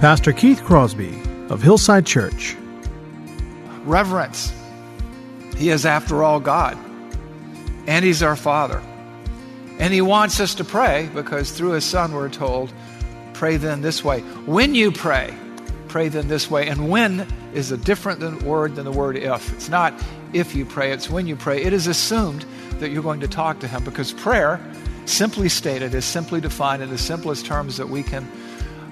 Pastor Keith Crosby of Hillside Church. Reverence. He is, after all, God, and He's our Father. And He wants us to pray because through His Son we're told, pray then this way. When you pray, pray then this way. And when is a different than word than the word if. It's not if you pray, it's when you pray. It is assumed that you're going to talk to Him because prayer, simply stated, is simply defined in the simplest terms that we can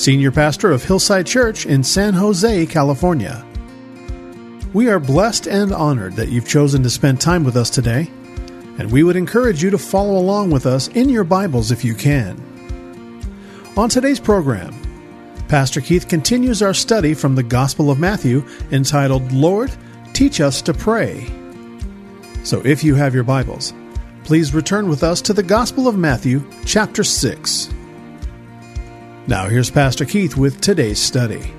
Senior Pastor of Hillside Church in San Jose, California. We are blessed and honored that you've chosen to spend time with us today, and we would encourage you to follow along with us in your Bibles if you can. On today's program, Pastor Keith continues our study from the Gospel of Matthew entitled, Lord, Teach Us to Pray. So if you have your Bibles, please return with us to the Gospel of Matthew, chapter 6. Now here's Pastor Keith with today's study.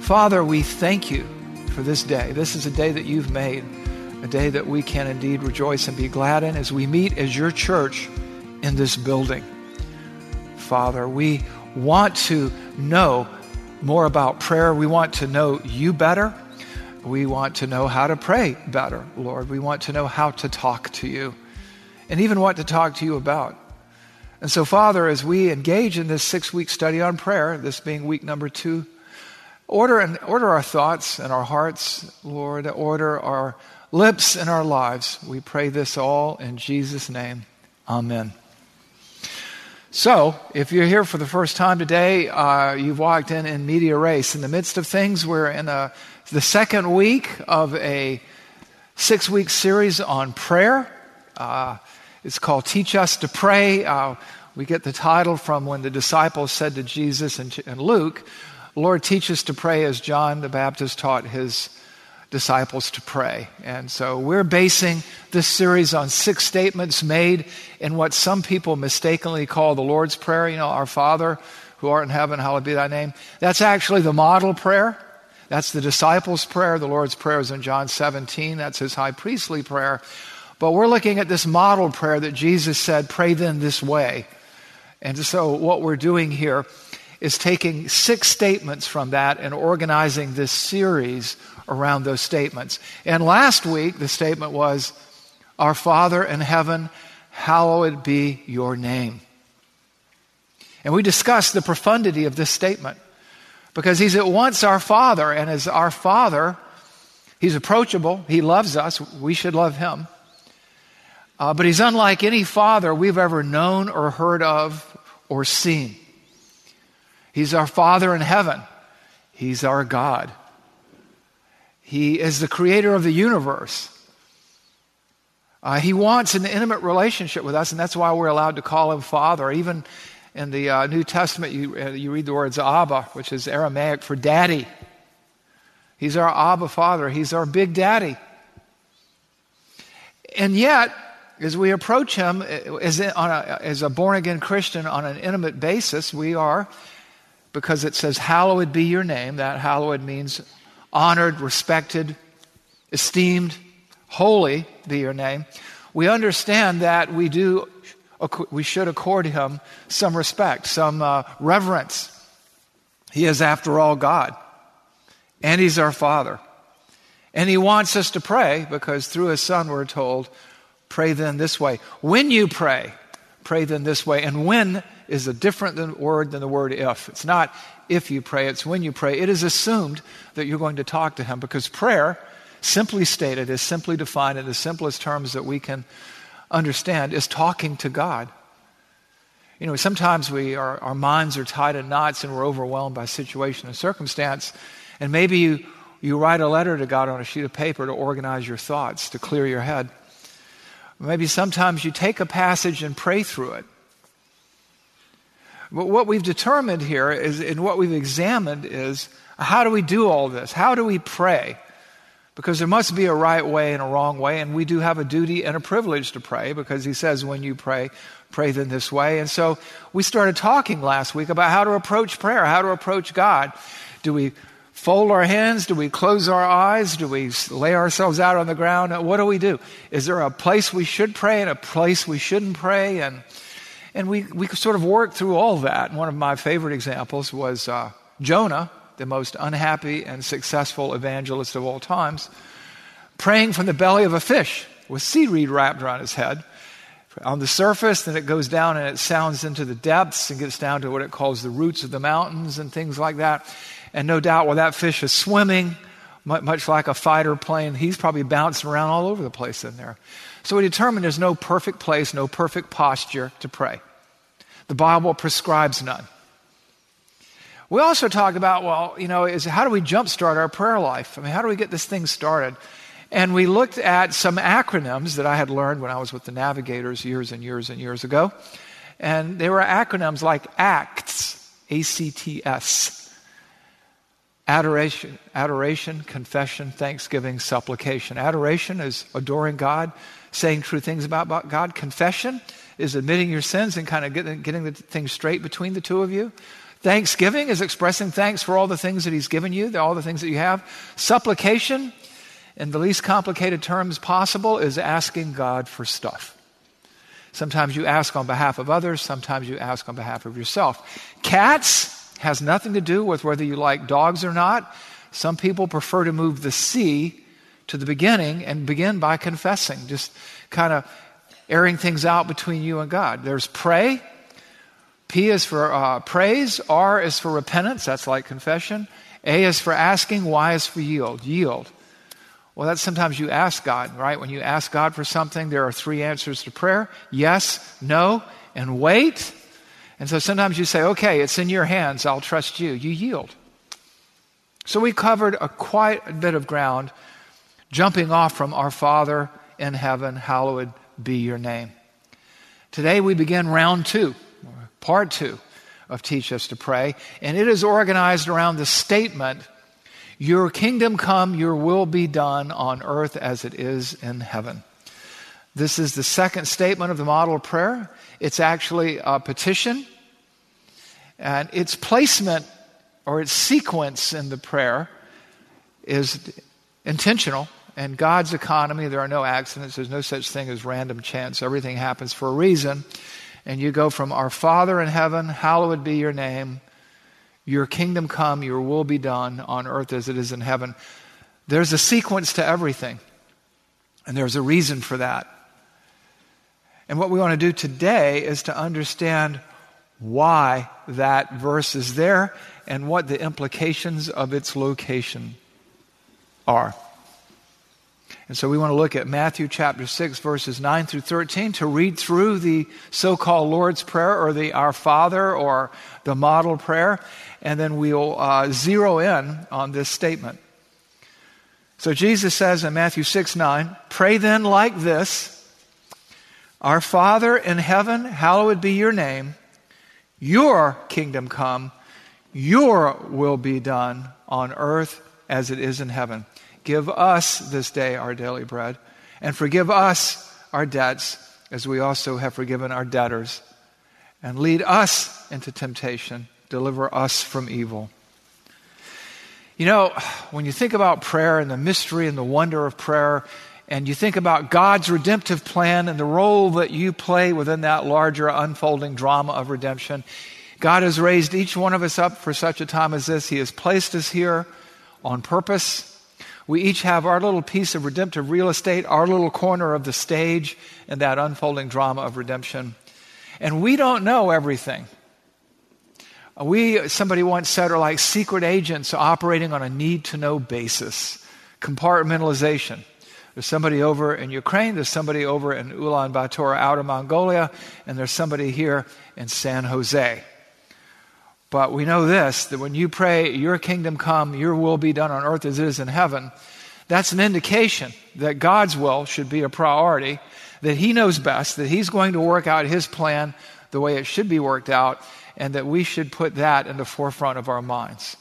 Father, we thank you for this day. This is a day that you've made, a day that we can indeed rejoice and be glad in as we meet as your church in this building. Father, we want to know more about prayer. We want to know you better. We want to know how to pray better, Lord. We want to know how to talk to you and even what to talk to you about. And so, Father, as we engage in this six week study on prayer, this being week number two, order and order our thoughts and our hearts, Lord, order our lips and our lives. We pray this all in Jesus' name. Amen. So, if you're here for the first time today, uh, you've walked in in medias res. In the midst of things, we're in a, the second week of a six week series on prayer. Uh, it's called Teach Us to Pray. Uh, we get the title from when the disciples said to Jesus and, and Luke, Lord, teach us to pray as John the Baptist taught his disciples to pray. And so we're basing this series on six statements made in what some people mistakenly call the Lord's Prayer. You know, Our Father who art in heaven, hallowed be thy name. That's actually the model prayer. That's the disciples' prayer. The Lord's Prayer is in John 17. That's his high priestly prayer. But we're looking at this model prayer that Jesus said, pray then this way. And so what we're doing here is taking six statements from that and organizing this series around those statements. And last week, the statement was, Our Father in heaven, hallowed be your name. And we discussed the profundity of this statement because he's at once our Father, and as our Father, he's approachable, he loves us, we should love him. Uh, but he's unlike any father we've ever known or heard of or seen. He's our Father in heaven. He's our God. He is the creator of the universe. Uh, he wants an intimate relationship with us, and that's why we're allowed to call him Father. Even in the uh, New Testament, you, uh, you read the words Abba, which is Aramaic for daddy. He's our Abba Father, He's our big daddy. And yet, as we approach Him as, a, as a born again Christian on an intimate basis, we are, because it says, Hallowed be your name. That hallowed means honored, respected, esteemed, holy be your name. We understand that we do, we should accord Him some respect, some uh, reverence. He is, after all, God, and He's our Father. And He wants us to pray because through His Son, we're told, pray then this way. When you pray, pray then this way. And when is a different than word than the word if. It's not if you pray, it's when you pray. It is assumed that you're going to talk to Him because prayer, simply stated, is simply defined in the simplest terms that we can understand, is talking to God. You know, sometimes we, our, our minds are tied in knots and we're overwhelmed by situation and circumstance. And maybe you, you write a letter to God on a sheet of paper to organize your thoughts, to clear your head. Maybe sometimes you take a passage and pray through it. But what we've determined here is, and what we've examined is how do we do all this? How do we pray? Because there must be a right way and a wrong way, and we do have a duty and a privilege to pray because he says, when you pray, pray then this way. And so we started talking last week about how to approach prayer, how to approach God. Do we fold our hands? Do we close our eyes? Do we lay ourselves out on the ground? What do we do? Is there a place we should pray and a place we shouldn't pray? And, and we, we sort of work through all that. One of my favorite examples was uh, Jonah the most unhappy and successful evangelist of all times, praying from the belly of a fish with seaweed wrapped around his head. On the surface, then it goes down and it sounds into the depths and gets down to what it calls the roots of the mountains and things like that. And no doubt, while that fish is swimming, much like a fighter plane, he's probably bouncing around all over the place in there. So we determined there's no perfect place, no perfect posture to pray. The Bible prescribes none. We also talked about, well, you know, is how do we jumpstart our prayer life? I mean, how do we get this thing started? And we looked at some acronyms that I had learned when I was with the navigators years and years and years ago. And they were acronyms like ACTS, A C T S. Adoration, adoration, confession, thanksgiving, supplication. Adoration is adoring God, saying true things about God. Confession is admitting your sins and kind of getting, getting the things straight between the two of you. Thanksgiving is expressing thanks for all the things that He's given you, all the things that you have. Supplication, in the least complicated terms possible, is asking God for stuff. Sometimes you ask on behalf of others, sometimes you ask on behalf of yourself. Cats has nothing to do with whether you like dogs or not. Some people prefer to move the C to the beginning and begin by confessing, just kind of airing things out between you and God. There's pray, P is for uh, praise. R is for repentance. That's like confession. A is for asking. Y is for yield. Yield. Well, that's sometimes you ask God, right? When you ask God for something, there are three answers to prayer yes, no, and wait. And so sometimes you say, okay, it's in your hands. I'll trust you. You yield. So we covered a quite a bit of ground jumping off from our Father in heaven, hallowed be your name. Today we begin round two part two of Teach Us to Pray, and it is organized around the statement Your kingdom come, your will be done on earth as it is in heaven. This is the second statement of the model of prayer. It's actually a petition, and its placement or its sequence in the prayer is intentional. In God's economy, there are no accidents. There's no such thing as random chance. Everything happens for a reason and you go from Our Father in heaven, hallowed be your name, your kingdom come, your will be done on earth as it is in heaven. There's a sequence to everything, and there's a reason for that. And what we want to do today is to understand why that verse is there and what the implications of its location are. And so we want to look at Matthew chapter 6, verses 9 through 13 to read through the so called Lord's Prayer or the Our Father or the model prayer, and then we'll uh, zero in on this statement. So Jesus says in Matthew 6 9, Pray then like this Our Father in heaven, hallowed be your name, your kingdom come, your will be done on earth as it is in heaven. Give us this day our daily bread, and forgive us our debts as we also have forgiven our debtors. And lead us into temptation, deliver us from evil. You know, when you think about prayer and the mystery and the wonder of prayer, and you think about God's redemptive plan and the role that you play within that larger unfolding drama of redemption, God has raised each one of us up for such a time as this. He has placed us here on purpose. We each have our little piece of redemptive real estate, our little corner of the stage in that unfolding drama of redemption. And we don't know everything. We, somebody once said, are like secret agents operating on a need to know basis, compartmentalization. There's somebody over in Ukraine, there's somebody over in Ulaanbaatar, outer Mongolia, and there's somebody here in San Jose. But we know this that when you pray, Your kingdom come, Your will be done on earth as it is in heaven, that's an indication that God's will should be a priority, that He knows best, that He's going to work out His plan the way it should be worked out, and that we should put that in the forefront of our minds.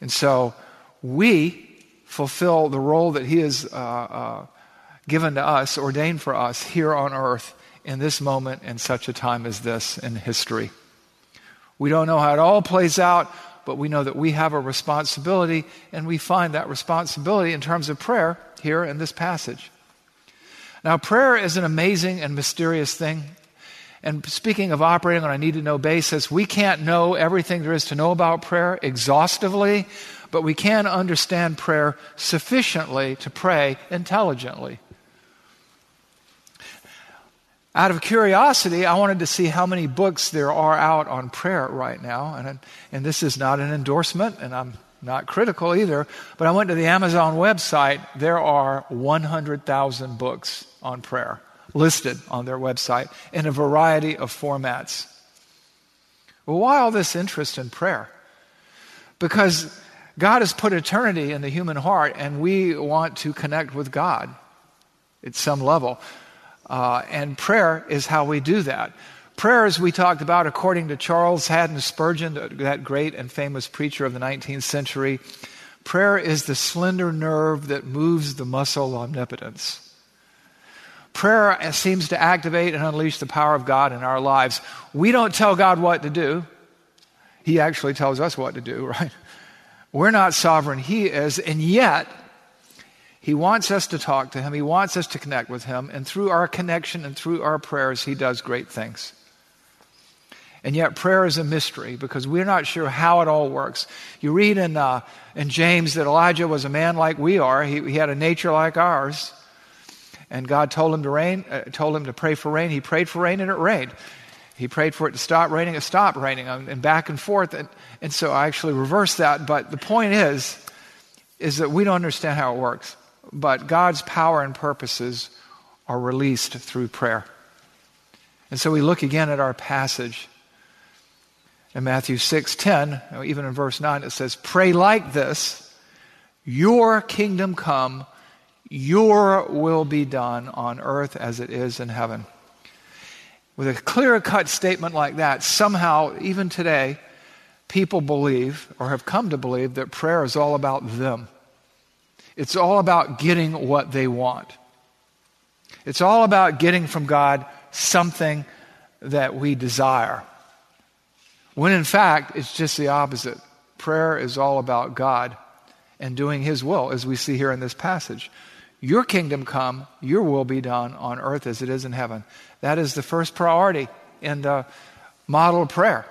And so we fulfill the role that He has uh, uh, given to us, ordained for us here on earth in this moment in such a time as this in history. We don't know how it all plays out, but we know that we have a responsibility, and we find that responsibility in terms of prayer here in this passage. Now, prayer is an amazing and mysterious thing. And speaking of operating on a need to know basis, we can't know everything there is to know about prayer exhaustively, but we can understand prayer sufficiently to pray intelligently. Out of curiosity, I wanted to see how many books there are out on prayer right now. And, and this is not an endorsement, and I'm not critical either, but I went to the Amazon website. There are 100,000 books on prayer listed on their website in a variety of formats. Well, why all this interest in prayer? Because God has put eternity in the human heart, and we want to connect with God at some level. Uh, and prayer is how we do that. Prayer, as we talked about, according to Charles Haddon Spurgeon, that great and famous preacher of the 19th century, prayer is the slender nerve that moves the muscle omnipotence. Prayer seems to activate and unleash the power of God in our lives. We don't tell God what to do, He actually tells us what to do, right? We're not sovereign, He is, and yet, he wants us to talk to Him. He wants us to connect with Him. And through our connection and through our prayers, He does great things. And yet, prayer is a mystery because we're not sure how it all works. You read in, uh, in James that Elijah was a man like we are, he, he had a nature like ours. And God told him to rain, uh, told him to pray for rain. He prayed for rain, and it rained. He prayed for it to stop raining, it stopped raining, um, and back and forth. And, and so I actually reversed that. But the point is, is that we don't understand how it works but God's power and purposes are released through prayer. And so we look again at our passage in Matthew 6:10, even in verse 9 it says, "Pray like this, your kingdom come, your will be done on earth as it is in heaven." With a clear-cut statement like that, somehow even today people believe or have come to believe that prayer is all about them. It's all about getting what they want. It's all about getting from God something that we desire. When in fact, it's just the opposite. Prayer is all about God and doing His will, as we see here in this passage. Your kingdom come, your will be done on earth as it is in heaven. That is the first priority in the model of prayer.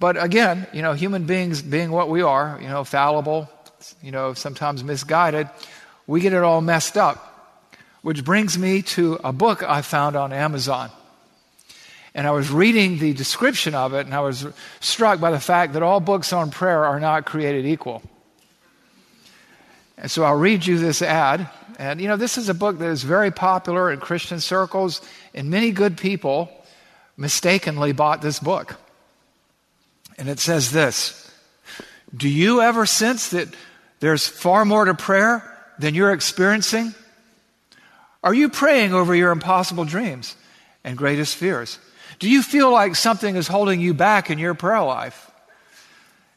But again, you know, human beings being what we are, you know, fallible, you know, sometimes misguided, we get it all messed up. Which brings me to a book I found on Amazon. And I was reading the description of it, and I was struck by the fact that all books on prayer are not created equal. And so I'll read you this ad. And, you know, this is a book that is very popular in Christian circles, and many good people mistakenly bought this book. And it says this Do you ever sense that there's far more to prayer than you're experiencing? Are you praying over your impossible dreams and greatest fears? Do you feel like something is holding you back in your prayer life?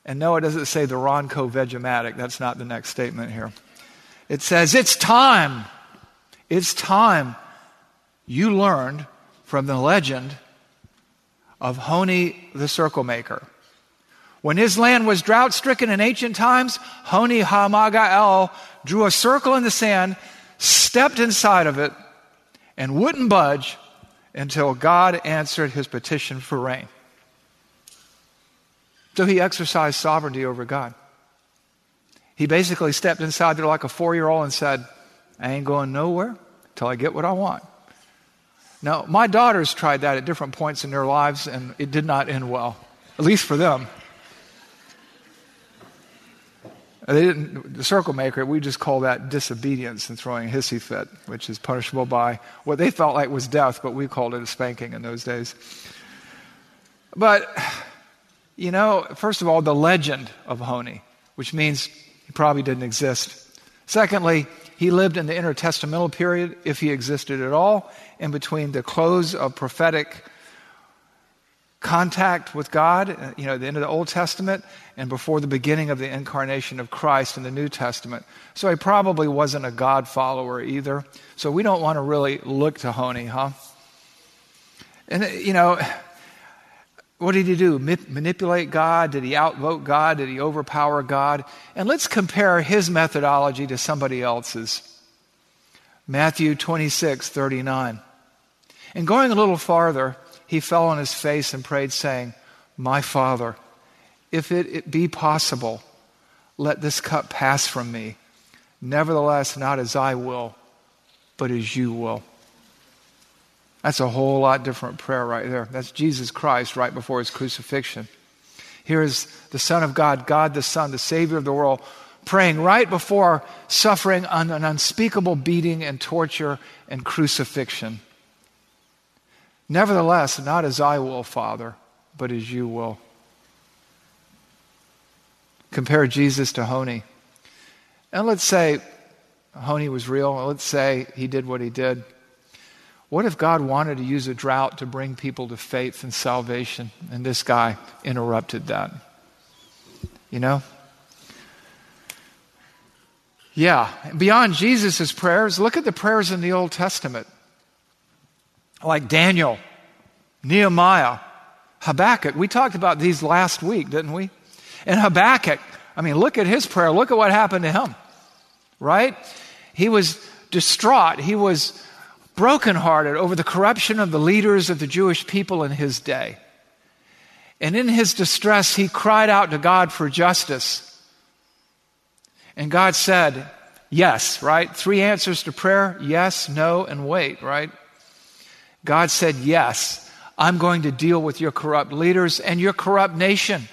And no, it doesn't say the Ronco Veg-O-Matic. That's not the next statement here. It says, It's time. It's time you learned from the legend of Honi the circle maker. When his land was drought stricken in ancient times, Honi Hamagael drew a circle in the sand, stepped inside of it, and wouldn't budge until God answered his petition for rain. So he exercised sovereignty over God. He basically stepped inside there like a four year old and said, I ain't going nowhere till I get what I want. Now, my daughters tried that at different points in their lives, and it did not end well, at least for them. They didn't, the circle maker, we just call that disobedience and throwing a hissy fit, which is punishable by what they felt like was death, but we called it a spanking in those days. But, you know, first of all, the legend of Honi, which means he probably didn't exist. Secondly, he lived in the intertestamental period, if he existed at all, in between the close of prophetic contact with God, you know, the end of the Old Testament, and before the beginning of the incarnation of Christ in the New Testament. So he probably wasn't a God follower either. So we don't want to really look to Honi, huh? And, you know, what did he do? manipulate God? Did he outvote God? Did he overpower God? And let's compare his methodology to somebody else's. Matthew 26, 39. And going a little farther, he fell on his face and prayed, saying, My Father, if it, it be possible, let this cup pass from me. Nevertheless, not as I will, but as you will. That's a whole lot different prayer right there. That's Jesus Christ right before his crucifixion. Here is the Son of God, God the Son, the Savior of the world, praying right before suffering an unspeakable beating and torture and crucifixion. Nevertheless, not as I will, Father, but as you will. Compare Jesus to Honi. And let's say Honi was real. Let's say he did what he did. What if God wanted to use a drought to bring people to faith and salvation, and this guy interrupted that? You know? Yeah. Beyond Jesus' prayers, look at the prayers in the Old Testament like Daniel, Nehemiah, Habakkuk. We talked about these last week, didn't we? And Habakkuk, I mean, look at his prayer. Look at what happened to him, right? He was distraught. He was brokenhearted over the corruption of the leaders of the Jewish people in his day. And in his distress, he cried out to God for justice. And God said, Yes, right? Three answers to prayer yes, no, and wait, right? God said, Yes, I'm going to deal with your corrupt leaders and your corrupt nation.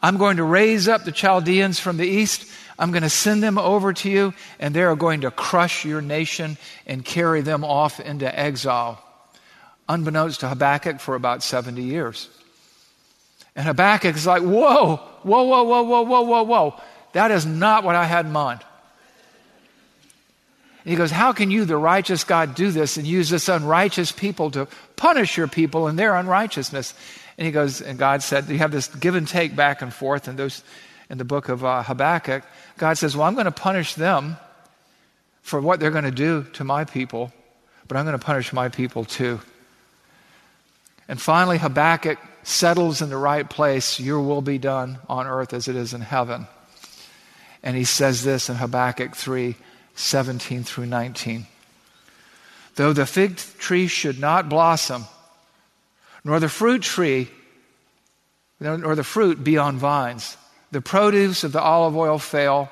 I'm going to raise up the Chaldeans from the east. I'm going to send them over to you, and they are going to crush your nation and carry them off into exile. Unbeknownst to Habakkuk for about 70 years. And Habakkuk is like, whoa, whoa, whoa, whoa, whoa, whoa, whoa, whoa. That is not what I had in mind. And he goes, How can you, the righteous God, do this and use this unrighteous people to punish your people and their unrighteousness? And he goes, and God said, You have this give and take back and forth and those, in the book of uh, Habakkuk. God says, Well, I'm going to punish them for what they're going to do to my people, but I'm going to punish my people too. And finally, Habakkuk settles in the right place Your will be done on earth as it is in heaven. And he says this in Habakkuk 3 17 through 19. Though the fig tree should not blossom, nor the fruit tree, nor the fruit be on vines, the produce of the olive oil fail,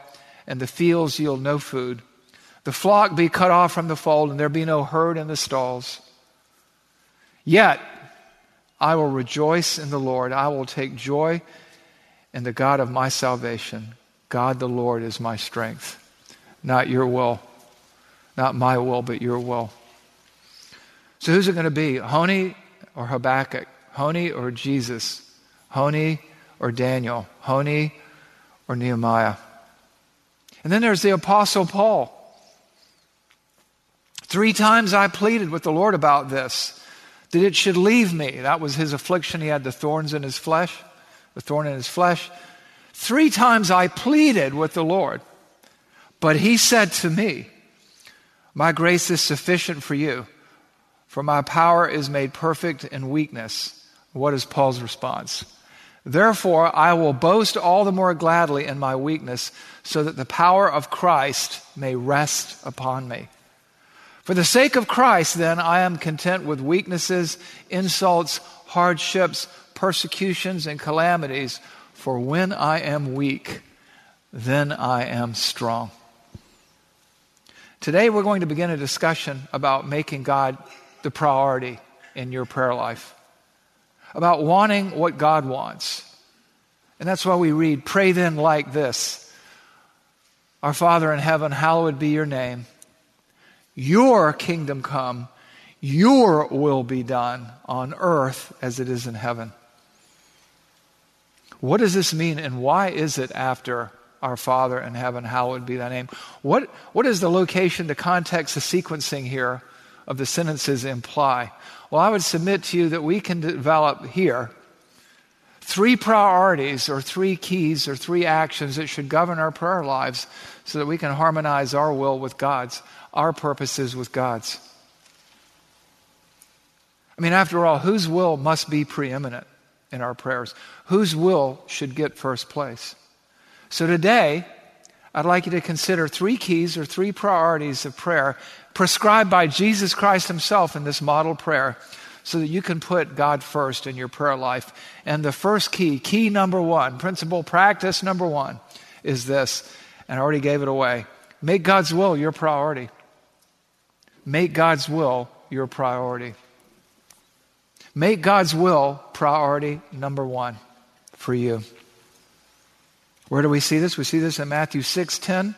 and the fields yield no food, the flock be cut off from the fold, and there be no herd in the stalls. Yet I will rejoice in the Lord. I will take joy in the God of my salvation. God the Lord is my strength. Not your will. Not my will, but your will. So who's it going to be? Honi or Habakkuk? Honi or Jesus? Honi or Daniel? Honi or Nehemiah? And then there's the Apostle Paul. Three times I pleaded with the Lord about this, that it should leave me. That was his affliction. He had the thorns in his flesh, the thorn in his flesh. Three times I pleaded with the Lord but he said to me, My grace is sufficient for you, For my power is made perfect in weakness. What is Paul's response? Therefore, I will boast all the more gladly in my weakness, so that the power of Christ may rest upon me. For the sake of Christ, then, I am content with weaknesses, insults, hardships, persecutions, and calamities. For when I am weak, then I am strong. Today, we're going to begin a discussion about making God the priority in your prayer life, about wanting what God wants. And that's why we read, Pray then like this Our Father in heaven, hallowed be your name. Your kingdom come, your will be done on earth as it is in heaven. What does this mean, and why is it after our Father in heaven, hallowed be thy name? What, what is the location, the context, the sequencing here of the sentences imply? Well, I would submit to you that we can develop here three priorities or three keys or three actions that should govern our prayer lives so that we can harmonize our will with God's, our purposes with God's. I mean, after all, whose will must be preeminent in our prayers? Whose will should get first place? So today, I'd like you to consider three keys or three priorities of prayer prescribed by Jesus Christ Himself in this model prayer so that you can put God first in your prayer life. And the first key, key number one, principle practice number one, is this, and I already gave it away make God's will your priority. Make God's will your priority. Make God's will priority number one for you. Where do we see this? We see this in Matthew 6 10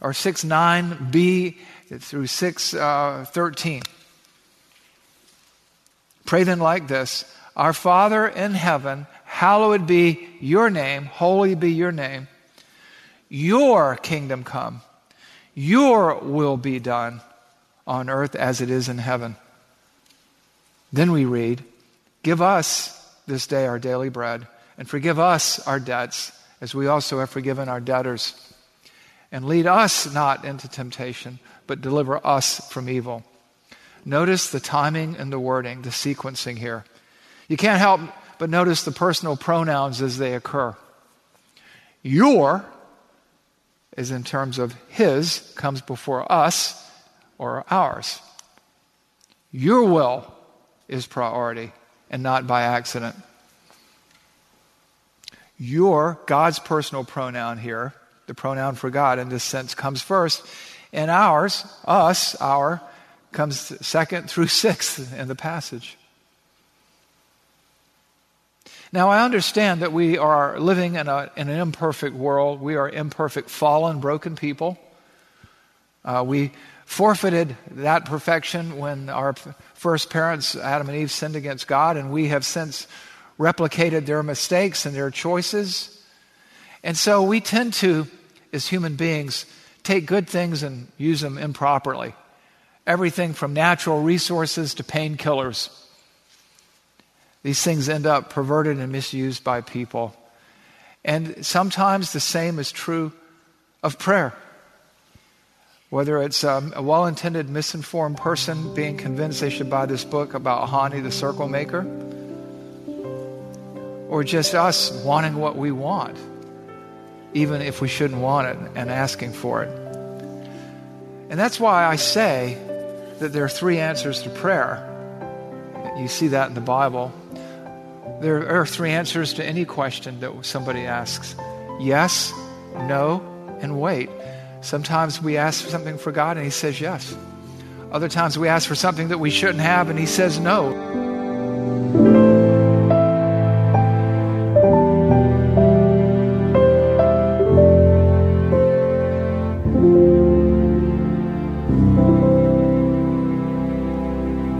or 6 9b through 6 uh, 13. Pray then like this Our Father in heaven, hallowed be your name, holy be your name. Your kingdom come, your will be done on earth as it is in heaven. Then we read, Give us this day our daily bread, and forgive us our debts, as we also have forgiven our debtors. And lead us not into temptation, but deliver us from evil. Notice the timing and the wording, the sequencing here. You can't help but notice the personal pronouns as they occur. Your is in terms of his, comes before us or ours. Your will is priority and not by accident. Your, God's personal pronoun here, the pronoun for God in this sense, comes first. And ours, us, our, comes second through sixth in the passage. Now, I understand that we are living in, a, in an imperfect world. We are imperfect, fallen, broken people. Uh, we forfeited that perfection when our first parents, Adam and Eve, sinned against God, and we have since replicated their mistakes and their choices. And so we tend to, as human beings, take good things and use them improperly. Everything from natural resources to painkillers. These things end up perverted and misused by people. And sometimes the same is true of prayer. Whether it's um, a well intended, misinformed person being convinced they should buy this book about Honi, the circle maker, or just us wanting what we want, even if we shouldn't want it, and asking for it. And that's why I say that there are three answers to prayer. You see that in the Bible. There are three answers to any question that somebody asks yes, no, and wait. Sometimes we ask for something for God and He says yes. Other times we ask for something that we shouldn't have and He says no.